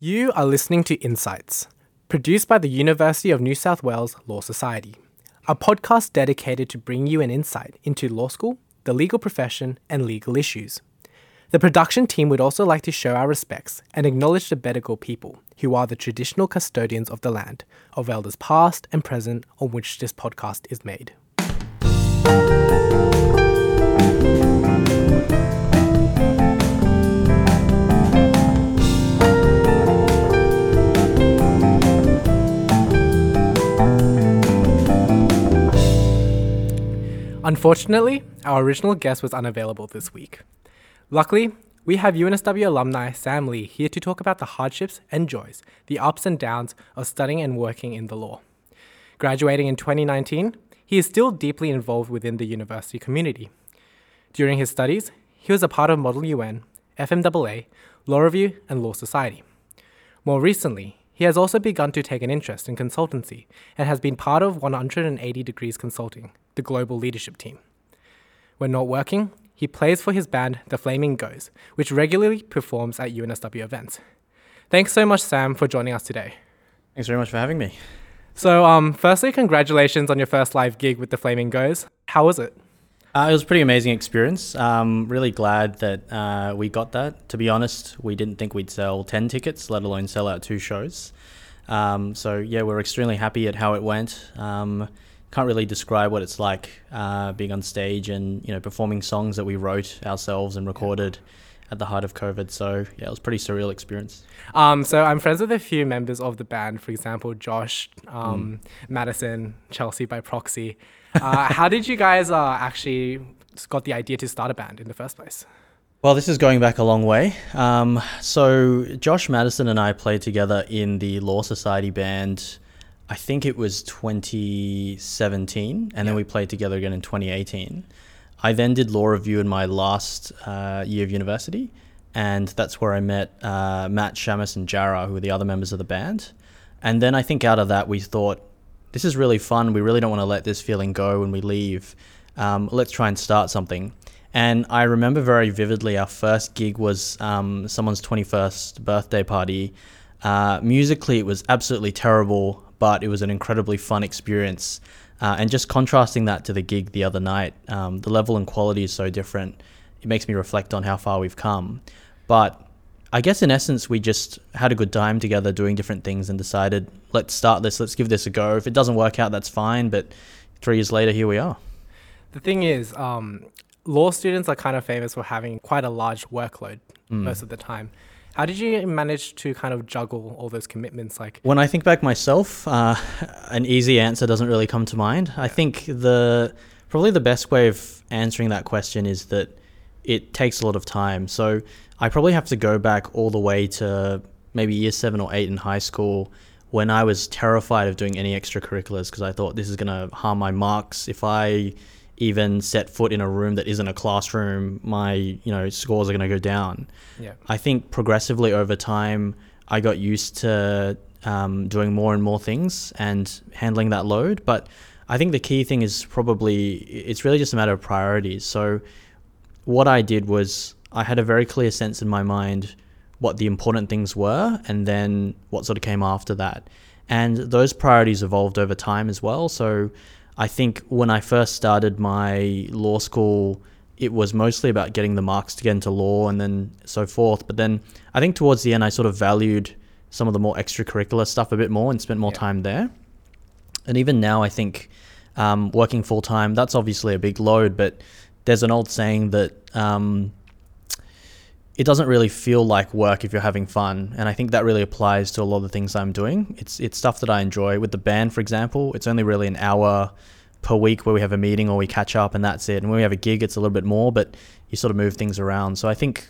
You are listening to Insights, produced by the University of New South Wales Law Society, a podcast dedicated to bring you an insight into law school, the legal profession, and legal issues. The production team would also like to show our respects and acknowledge the Bedegal people, who are the traditional custodians of the land, of elders past and present on which this podcast is made. Unfortunately, our original guest was unavailable this week. Luckily, we have UNSW alumni Sam Lee here to talk about the hardships and joys, the ups and downs of studying and working in the law. Graduating in 2019, he is still deeply involved within the university community. During his studies, he was a part of Model UN, FMAA, Law Review, and Law Society. More recently, he has also begun to take an interest in consultancy and has been part of 180 Degrees Consulting, the global leadership team. When not working, he plays for his band, The Flaming Goes, which regularly performs at UNSW events. Thanks so much, Sam, for joining us today. Thanks very much for having me. So, um, firstly, congratulations on your first live gig with The Flaming Goes. How was it? Uh, it was a pretty amazing experience. Um, really glad that uh, we got that. To be honest, we didn't think we'd sell 10 tickets, let alone sell out two shows. Um, so, yeah, we're extremely happy at how it went. Um, can't really describe what it's like uh, being on stage and you know performing songs that we wrote ourselves and recorded at the height of COVID. So yeah, it was a pretty surreal experience. Um, so I'm friends with a few members of the band. For example, Josh, um, mm. Madison, Chelsea by proxy. Uh, how did you guys uh, actually got the idea to start a band in the first place? Well, this is going back a long way. Um, so Josh Madison and I played together in the Law Society band I think it was 2017, and yeah. then we played together again in 2018. I then did law review in my last uh, year of university, and that's where I met uh, Matt Shamus and Jara, who were the other members of the band. And then I think out of that, we thought, this is really fun. We really don't want to let this feeling go when we leave. Um, let's try and start something. And I remember very vividly our first gig was um, someone's 21st birthday party. Uh, musically, it was absolutely terrible but it was an incredibly fun experience. Uh, and just contrasting that to the gig the other night, um, the level and quality is so different. It makes me reflect on how far we've come. But I guess in essence, we just had a good time together doing different things and decided, let's start this, let's give this a go. If it doesn't work out, that's fine. But three years later, here we are. The thing is, um, law students are kind of famous for having quite a large workload mm. most of the time. How did you manage to kind of juggle all those commitments? Like when I think back myself, uh, an easy answer doesn't really come to mind. I think the probably the best way of answering that question is that it takes a lot of time. So I probably have to go back all the way to maybe year seven or eight in high school when I was terrified of doing any extracurriculars because I thought this is going to harm my marks if I even set foot in a room that isn't a classroom, my you know scores are going to go down. Yeah. I think progressively over time, I got used to um, doing more and more things and handling that load. But I think the key thing is probably it's really just a matter of priorities. So what I did was I had a very clear sense in my mind what the important things were, and then what sort of came after that. And those priorities evolved over time as well. So I think when I first started my law school, it was mostly about getting the marks to get into law and then so forth. But then I think towards the end, I sort of valued some of the more extracurricular stuff a bit more and spent more yeah. time there. And even now, I think um, working full time, that's obviously a big load, but there's an old saying that um, it doesn't really feel like work if you're having fun. And I think that really applies to a lot of the things I'm doing. It's it's stuff that I enjoy. With the band, for example, it's only really an hour per week where we have a meeting or we catch up and that's it. And when we have a gig, it's a little bit more, but you sort of move things around. So I think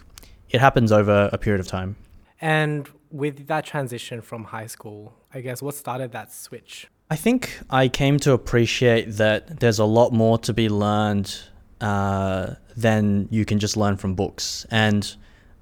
it happens over a period of time. And with that transition from high school, I guess what started that switch? I think I came to appreciate that there's a lot more to be learned uh, than you can just learn from books. And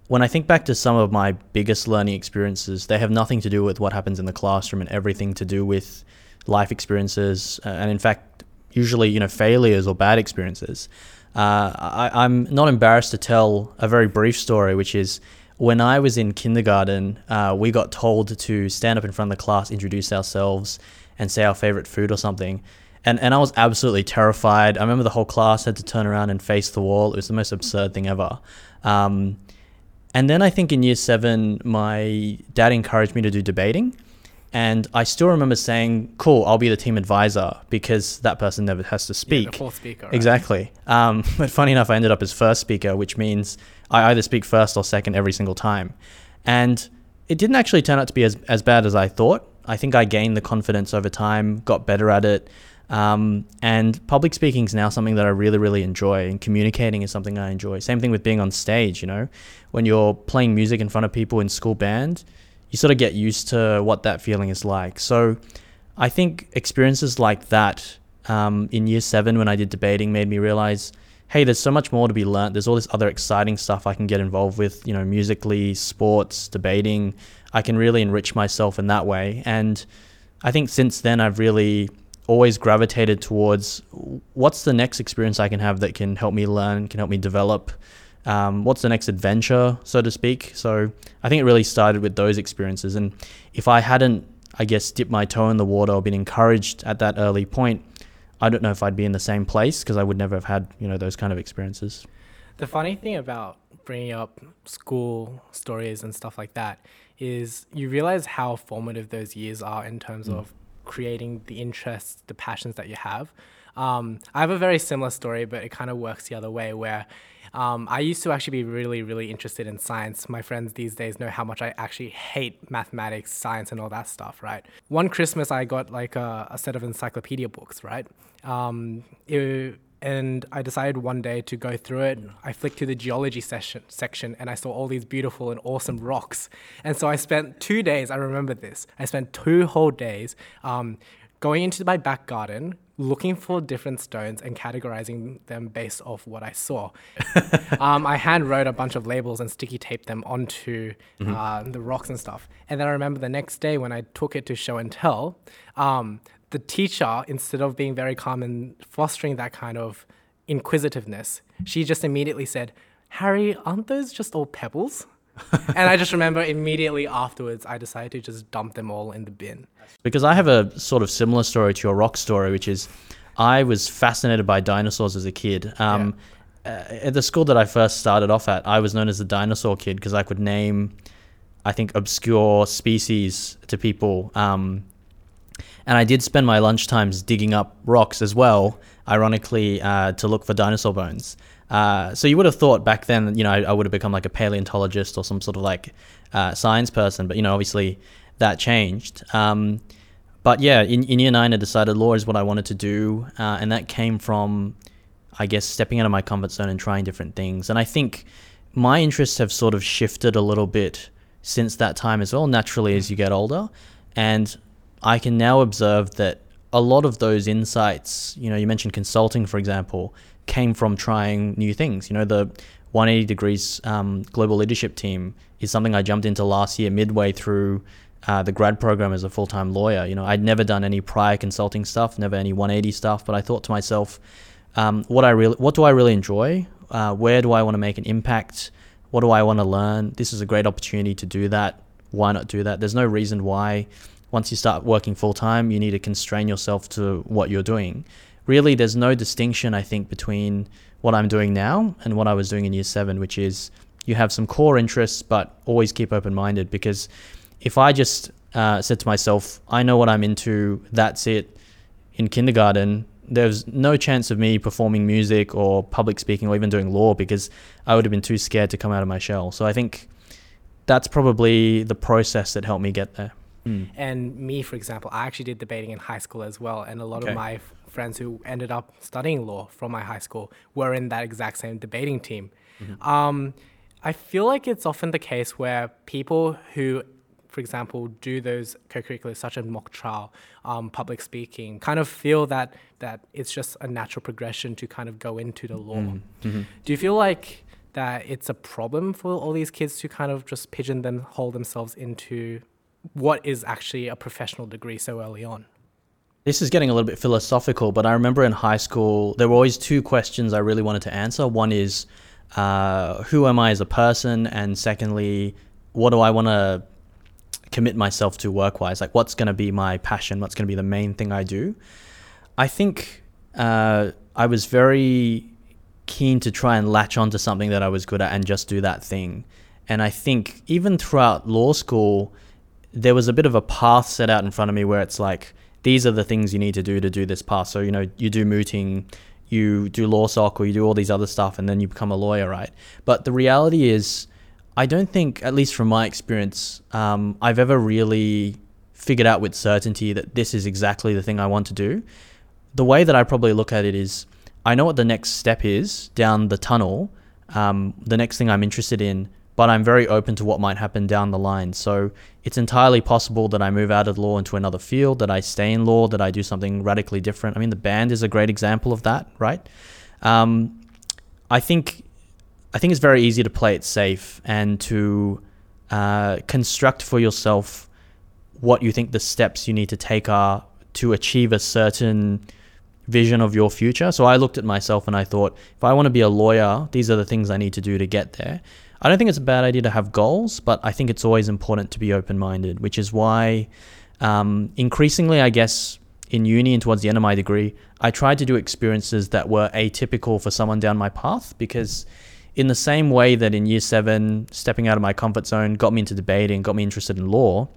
when I think back to some of my biggest learning experiences, they have nothing to do with what happens in the classroom and everything to do with life experiences, uh, and in fact, usually you know failures or bad experiences. Uh, I, I'm not embarrassed to tell a very brief story, which is when I was in kindergarten, uh, we got told to stand up in front of the class, introduce ourselves, and say our favorite food or something. And, and I was absolutely terrified. I remember the whole class had to turn around and face the wall. It was the most absurd thing ever. Um, and then I think in year seven, my dad encouraged me to do debating. And I still remember saying, "Cool, I'll be the team advisor because that person never has to speak." Yeah, fourth speaker. Right? Exactly. Um, but funny enough, I ended up as first speaker, which means I either speak first or second every single time. And it didn't actually turn out to be as, as bad as I thought. I think I gained the confidence over time, got better at it. Um, and public speaking is now something that I really, really enjoy, and communicating is something I enjoy. Same thing with being on stage, you know, when you're playing music in front of people in school band, you sort of get used to what that feeling is like. So I think experiences like that um, in year seven when I did debating made me realize hey, there's so much more to be learnt. There's all this other exciting stuff I can get involved with, you know, musically, sports, debating. I can really enrich myself in that way. And I think since then, I've really always gravitated towards what's the next experience I can have that can help me learn, can help me develop. Um, what's the next adventure, so to speak? So I think it really started with those experiences. And if I hadn't, I guess, dipped my toe in the water or been encouraged at that early point, I don't know if I'd be in the same place because I would never have had you know those kind of experiences. The funny thing about bringing up school stories and stuff like that is you realize how formative those years are in terms mm. of creating the interests, the passions that you have. Um, I have a very similar story, but it kind of works the other way where um, I used to actually be really, really interested in science. My friends these days know how much I actually hate mathematics, science, and all that stuff, right? One Christmas, I got like a, a set of encyclopedia books, right? Um, it, and I decided one day to go through it. I flicked to the geology session, section and I saw all these beautiful and awesome rocks. And so I spent two days, I remember this, I spent two whole days um, going into my back garden, looking for different stones and categorizing them based off what I saw. um, I hand wrote a bunch of labels and sticky taped them onto mm-hmm. uh, the rocks and stuff. And then I remember the next day when I took it to show and tell, um, the teacher, instead of being very calm and fostering that kind of inquisitiveness, she just immediately said, Harry, aren't those just all pebbles? and I just remember immediately afterwards, I decided to just dump them all in the bin. Because I have a sort of similar story to your rock story, which is I was fascinated by dinosaurs as a kid. Um, yeah. uh, at the school that I first started off at, I was known as the dinosaur kid because I could name, I think, obscure species to people. Um, and I did spend my lunch times digging up rocks as well, ironically, uh, to look for dinosaur bones. Uh, so you would have thought back then, you know, I, I, would have become like a paleontologist or some sort of like uh, science person, but you know, obviously that changed. Um, but yeah, in, in year nine, I decided law is what I wanted to do, uh, and that came from, I guess, stepping out of my comfort zone and trying different things. And I think my interests have sort of shifted a little bit since that time as well, naturally as you get older, and I can now observe that a lot of those insights, you know, you mentioned consulting, for example, came from trying new things. You know, the 180 Degrees um, Global Leadership Team is something I jumped into last year, midway through uh, the grad program as a full time lawyer. You know, I'd never done any prior consulting stuff, never any 180 stuff, but I thought to myself, um, what I really, what do I really enjoy? Uh, where do I want to make an impact? What do I want to learn? This is a great opportunity to do that. Why not do that? There's no reason why. Once you start working full time, you need to constrain yourself to what you're doing really there's no distinction I think between what I'm doing now and what I was doing in year seven, which is you have some core interests, but always keep open minded. Because if I just uh, said to myself, I know what I'm into, that's it, in kindergarten, there's no chance of me performing music or public speaking or even doing law because I would have been too scared to come out of my shell. So I think that's probably the process that helped me get there. Mm. And me, for example, I actually did debating in high school as well, and a lot okay. of my friends who ended up studying law from my high school were in that exact same debating team. Mm-hmm. Um, I feel like it's often the case where people who, for example, do those co-curriculars such as mock trial, um, public speaking, kind of feel that that it's just a natural progression to kind of go into the law. Mm-hmm. mm-hmm. Do you feel like that it's a problem for all these kids to kind of just pigeon them, hold themselves into what is actually a professional degree so early on? This is getting a little bit philosophical, but I remember in high school, there were always two questions I really wanted to answer. One is, uh, who am I as a person, and secondly, what do I want to commit myself to work wise? Like, what's going to be my passion? What's going to be the main thing I do? I think uh, I was very keen to try and latch onto something that I was good at and just do that thing. And I think even throughout law school, there was a bit of a path set out in front of me where it's like, these are the things you need to do to do this path. So, you know, you do mooting, you do LawSoc, or you do all these other stuff, and then you become a lawyer, right? But the reality is, I don't think, at least from my experience, um, I've ever really figured out with certainty that this is exactly the thing I want to do. The way that I probably look at it is, I know what the next step is down the tunnel, um, the next thing I'm interested in, but I'm very open to what might happen down the line. So it's entirely possible that I move out of law into another field, that I stay in law, that I do something radically different. I mean, the band is a great example of that, right? Um, I think I think it's very easy to play it safe and to uh, construct for yourself what you think the steps you need to take are to achieve a certain vision of your future. So I looked at myself and I thought, if I want to be a lawyer, these are the things I need to do to get there. I don't think it's a bad idea to have goals, but I think it's always important to be open minded, which is why um, increasingly, I guess, in uni and towards the end of my degree, I tried to do experiences that were atypical for someone down my path because. In the same way that in year seven, stepping out of my comfort zone got me into debating, got me interested in law,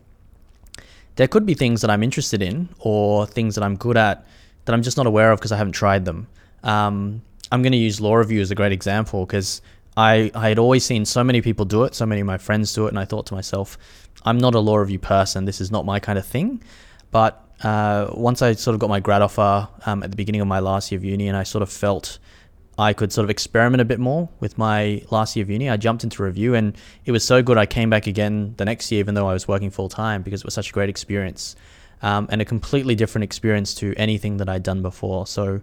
there could be things that I'm interested in or things that I'm good at that I'm just not aware of because I haven't tried them. Um, I'm going to use law review as a great example because I, I had always seen so many people do it, so many of my friends do it, and I thought to myself, I'm not a law review person. This is not my kind of thing. But uh, once I sort of got my grad offer um, at the beginning of my last year of uni, and I sort of felt I could sort of experiment a bit more with my last year of uni, I jumped into review, and it was so good. I came back again the next year, even though I was working full time, because it was such a great experience um, and a completely different experience to anything that I'd done before. So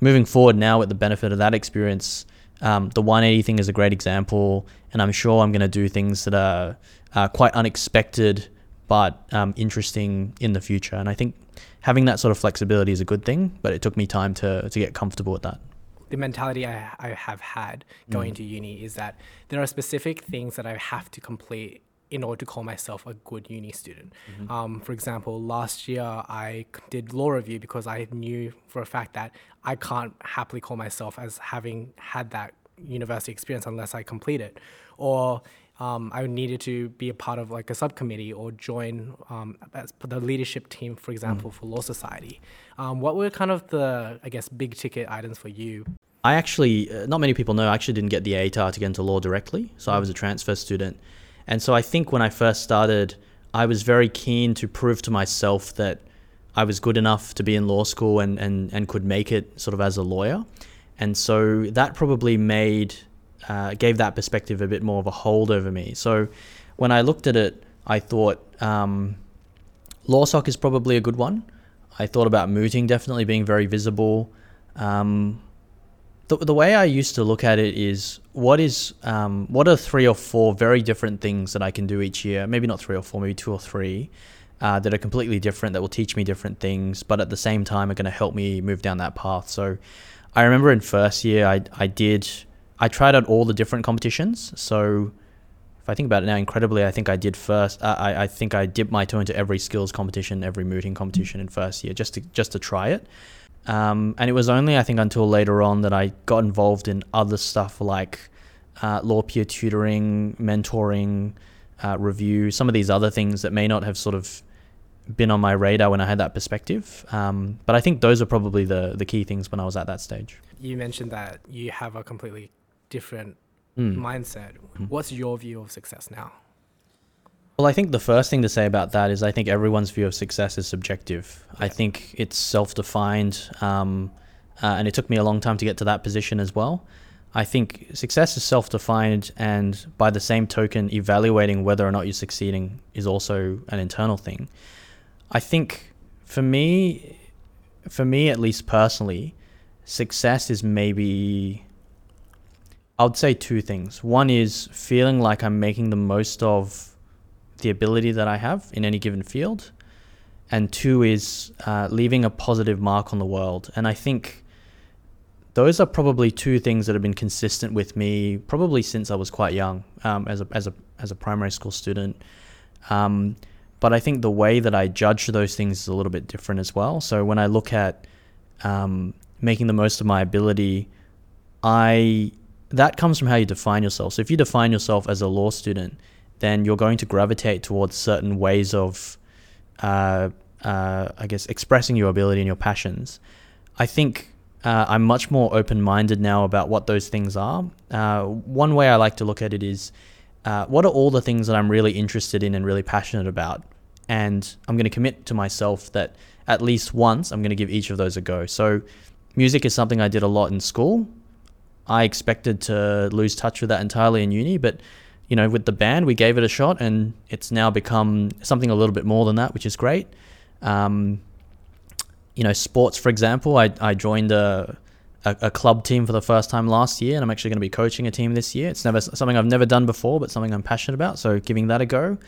moving forward now with the benefit of that experience um, the 180 thing is a great example, and I'm sure I'm going to do things that are uh, quite unexpected but um, interesting in the future. And I think having that sort of flexibility is a good thing, but it took me time to, to get comfortable with that. The mentality I, I have had going mm. to uni is that there are specific things that I have to complete in order to call myself a good uni student. Mm-hmm. Um, for example, last year I did law review because I knew for a fact that I can't happily call myself as having had that university experience unless I complete it. Or um, I needed to be a part of like a subcommittee or join um, the leadership team, for example, mm. for Law Society. Um, what were kind of the, I guess, big ticket items for you? I actually, uh, not many people know, I actually didn't get the ATAR to get into law directly. So I was a transfer student. And so I think when I first started, I was very keen to prove to myself that I was good enough to be in law school and, and, and could make it sort of as a lawyer. And so that probably made, uh, gave that perspective a bit more of a hold over me. So when I looked at it, I thought um, LawSoc is probably a good one. I thought about mooting definitely being very visible. Um, the, the way I used to look at it is what is um, what are three or four very different things that I can do each year? Maybe not three or four, maybe two or three. Uh, that are completely different, that will teach me different things, but at the same time are going to help me move down that path. So, I remember in first year, I I did I tried out all the different competitions. So, if I think about it now, incredibly, I think I did first. I I think I dipped my toe into every skills competition, every mooting competition in first year, just to just to try it. Um, and it was only, I think, until later on that I got involved in other stuff like uh, law peer tutoring, mentoring, uh, review, some of these other things that may not have sort of been on my radar when I had that perspective. Um, but I think those are probably the, the key things when I was at that stage. You mentioned that you have a completely different mm. mindset. Mm. What's your view of success now? Well, I think the first thing to say about that is I think everyone's view of success is subjective. Yeah. I think it's self defined, um, uh, and it took me a long time to get to that position as well. I think success is self defined, and by the same token, evaluating whether or not you're succeeding is also an internal thing. I think for me, for me at least personally, success is maybe I would say two things. One is feeling like I'm making the most of the ability that I have in any given field, and two is uh, leaving a positive mark on the world. And I think those are probably two things that have been consistent with me probably since I was quite young, um, as a as a as a primary school student. Um, but I think the way that I judge those things is a little bit different as well. So when I look at um, making the most of my ability, I that comes from how you define yourself. So if you define yourself as a law student, then you're going to gravitate towards certain ways of, uh, uh, I guess, expressing your ability and your passions. I think uh, I'm much more open minded now about what those things are. Uh, one way I like to look at it is uh, what are all the things that I'm really interested in and really passionate about? And I'm going to commit to myself that at least once I'm going to give each of those a go. So, music is something I did a lot in school. I expected to lose touch with that entirely in uni, but you know, with the band, we gave it a shot, and it's now become something a little bit more than that, which is great. Um, you know, sports, for example, I, I joined a, a, a, club team for the first time last year, and I'm actually going to be coaching a team this year. It's never something I've never done before, but something I'm passionate about. So giving that a go.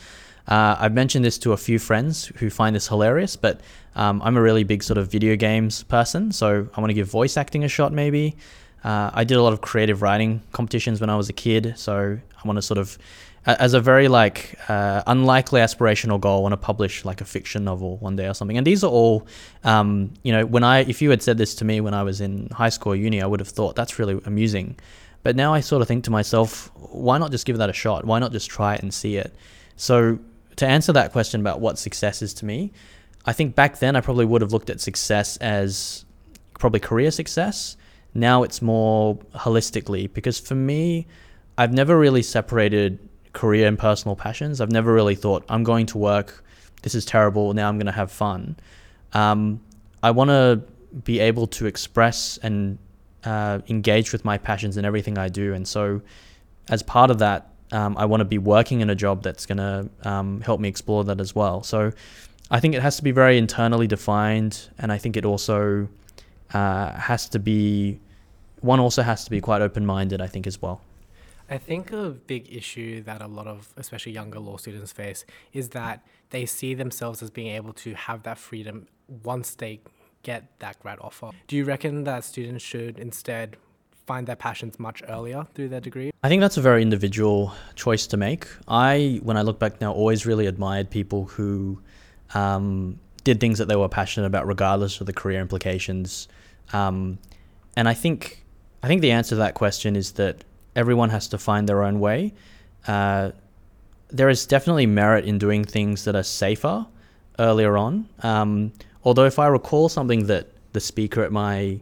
Uh, I've mentioned this to a few friends who find this hilarious, but um, I'm a really big sort of video games person, so I want to give voice acting a shot maybe. Uh, I did a lot of creative writing competitions when I was a kid, so I want to sort of as a very like uh, unlikely aspirational goal, want to publish like a fiction novel one day or something. And these are all, um, you know, when I if you had said this to me when I was in high school or uni, I would have thought that's really amusing. But now I sort of think to myself, why not just give that a shot? Why not just try it and see it? So to answer that question about what success is to me, I think back then I probably would have looked at success as probably career success. Now it's more holistically because for me, I've never really separated career and personal passions. I've never really thought I'm going to work. This is terrible. Now I'm going to have fun. Um, I want to be able to express and uh, engage with my passions in everything I do. And so, as part of that, um, I want to be working in a job that's going to um, help me explore that as well. So, I think it has to be very internally defined, and I think it also uh, has to be one also has to be quite open minded. I think as well. I think a big issue that a lot of, especially younger law students, face is that they see themselves as being able to have that freedom once they get that grad offer. Do you reckon that students should instead find their passions much earlier through their degree? I think that's a very individual choice to make. I, when I look back now, always really admired people who um, did things that they were passionate about, regardless of the career implications. Um, and I think, I think the answer to that question is that everyone has to find their own way. Uh, there is definitely merit in doing things that are safer earlier on. Um, although, if I recall something that the speaker at my,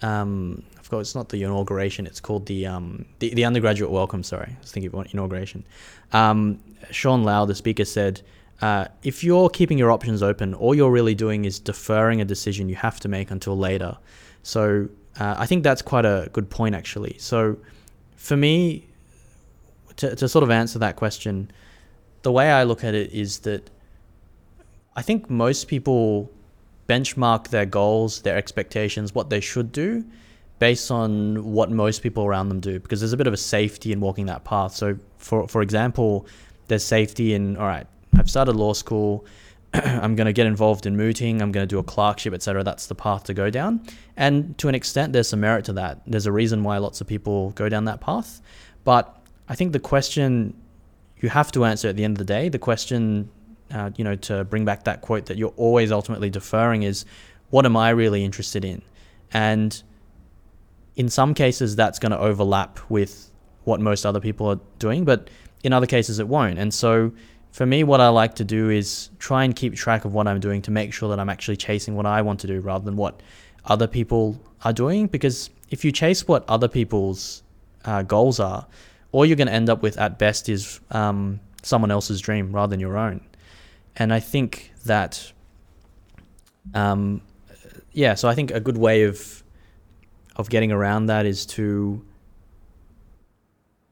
um, I forgot it's not the inauguration, it's called the, um, the, the undergraduate welcome. Sorry, I was thinking of inauguration. Um, Sean Lau, the speaker, said, uh, if you're keeping your options open, all you're really doing is deferring a decision you have to make until later. So uh, I think that's quite a good point, actually. So for me, to, to sort of answer that question, the way I look at it is that I think most people benchmark their goals, their expectations, what they should do based on what most people around them do because there's a bit of a safety in walking that path. So for for example, there's safety in all right, I've started law school, I'm going to get involved in mooting, I'm going to do a clerkship, etc. That's the path to go down. And to an extent, there's some merit to that. There's a reason why lots of people go down that path. But I think the question you have to answer at the end of the day, the question, uh, you know, to bring back that quote that you're always ultimately deferring is, what am I really interested in? And in some cases, that's going to overlap with what most other people are doing, but in other cases, it won't. And so, for me, what I like to do is try and keep track of what I'm doing to make sure that I'm actually chasing what I want to do rather than what other people are doing. Because if you chase what other people's uh, goals are, all you're going to end up with at best is um, someone else's dream rather than your own. And I think that, um, yeah, so I think a good way of of getting around that is to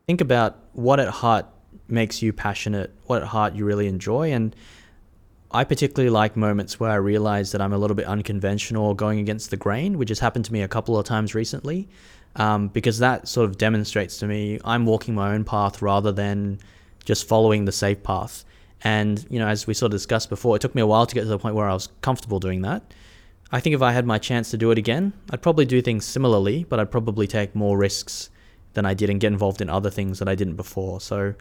think about what at heart makes you passionate, what at heart you really enjoy. And I particularly like moments where I realize that I'm a little bit unconventional or going against the grain, which has happened to me a couple of times recently, um, because that sort of demonstrates to me I'm walking my own path rather than just following the safe path. And, you know, as we sort of discussed before, it took me a while to get to the point where I was comfortable doing that. I think if I had my chance to do it again, I'd probably do things similarly, but I'd probably take more risks than I did and get involved in other things that I didn't before. So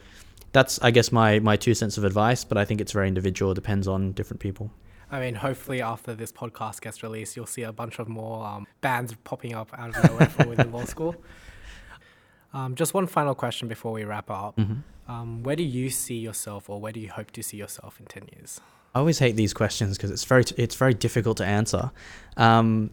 that's, I guess, my, my two cents of advice, but I think it's very individual. It depends on different people. I mean, hopefully after this podcast gets released, you'll see a bunch of more um, bands popping up out of nowhere from within law school. Um, just one final question before we wrap up. Mm-hmm. Um, where do you see yourself, or where do you hope to see yourself in ten years? I always hate these questions because it's very it's very difficult to answer. Um,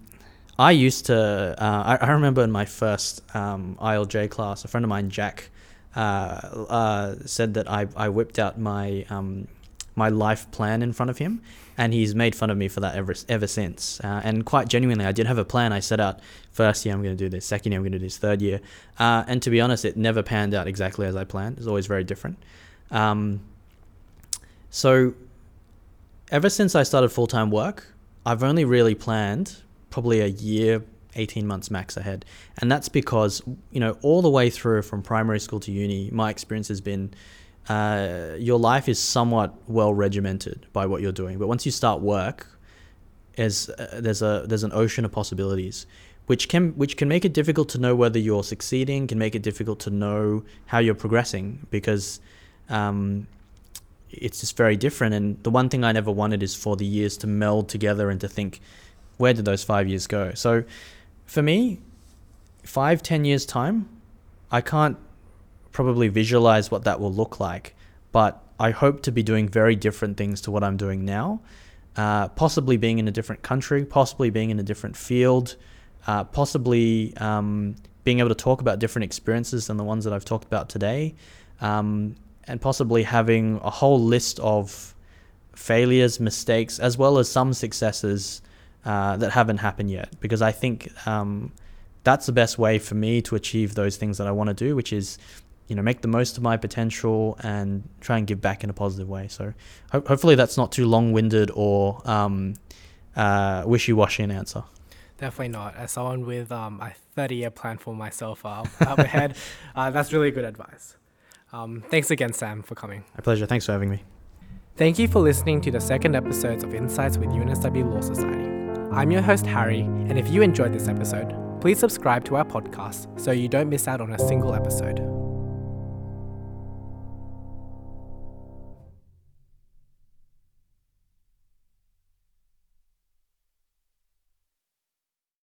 I used to. Uh, I, I, remember in my first um, ILJ class, a friend of mine, Jack, said that I, I whipped out my um, my life plan in front of him, and he's made fun of me for that ever ever since. Uh, and quite genuinely, I did have a plan. I set out first year I'm going to do this, second year I'm going to do this, third year, uh, and to be honest, it never panned out exactly as I planned. It's always very different. Um, so ever since I started full time work, I've only really planned probably a year, 18 months max ahead. And that's because, you know, all the way through from primary school to uni, my experience has been uh, your life is somewhat well regimented by what you're doing. But once you start work, as, uh, there's, a, there's an ocean of possibilities. Which can which can make it difficult to know whether you're succeeding, can make it difficult to know how you're progressing because um, it's just very different. And the one thing I never wanted is for the years to meld together and to think, where did those five years go? So for me, five, ten years' time, I can't probably visualize what that will look like, but I hope to be doing very different things to what I'm doing now. Uh, possibly being in a different country, possibly being in a different field, uh, possibly um, being able to talk about different experiences than the ones that I've talked about today. Um, and possibly having a whole list of failures, mistakes, as well as some successes uh, that haven't happened yet. Because I think um, that's the best way for me to achieve those things that I want to do, which is, you know, make the most of my potential and try and give back in a positive way. So ho- hopefully that's not too long-winded or um, uh, wishy-washy an answer. Definitely not. As someone with um, a 30-year plan for myself uh, up ahead, uh, that's really good advice. Um, thanks again, Sam, for coming. My pleasure. Thanks for having me. Thank you for listening to the second episodes of Insights with UNSW Law Society. I'm your host, Harry, and if you enjoyed this episode, please subscribe to our podcast so you don't miss out on a single episode.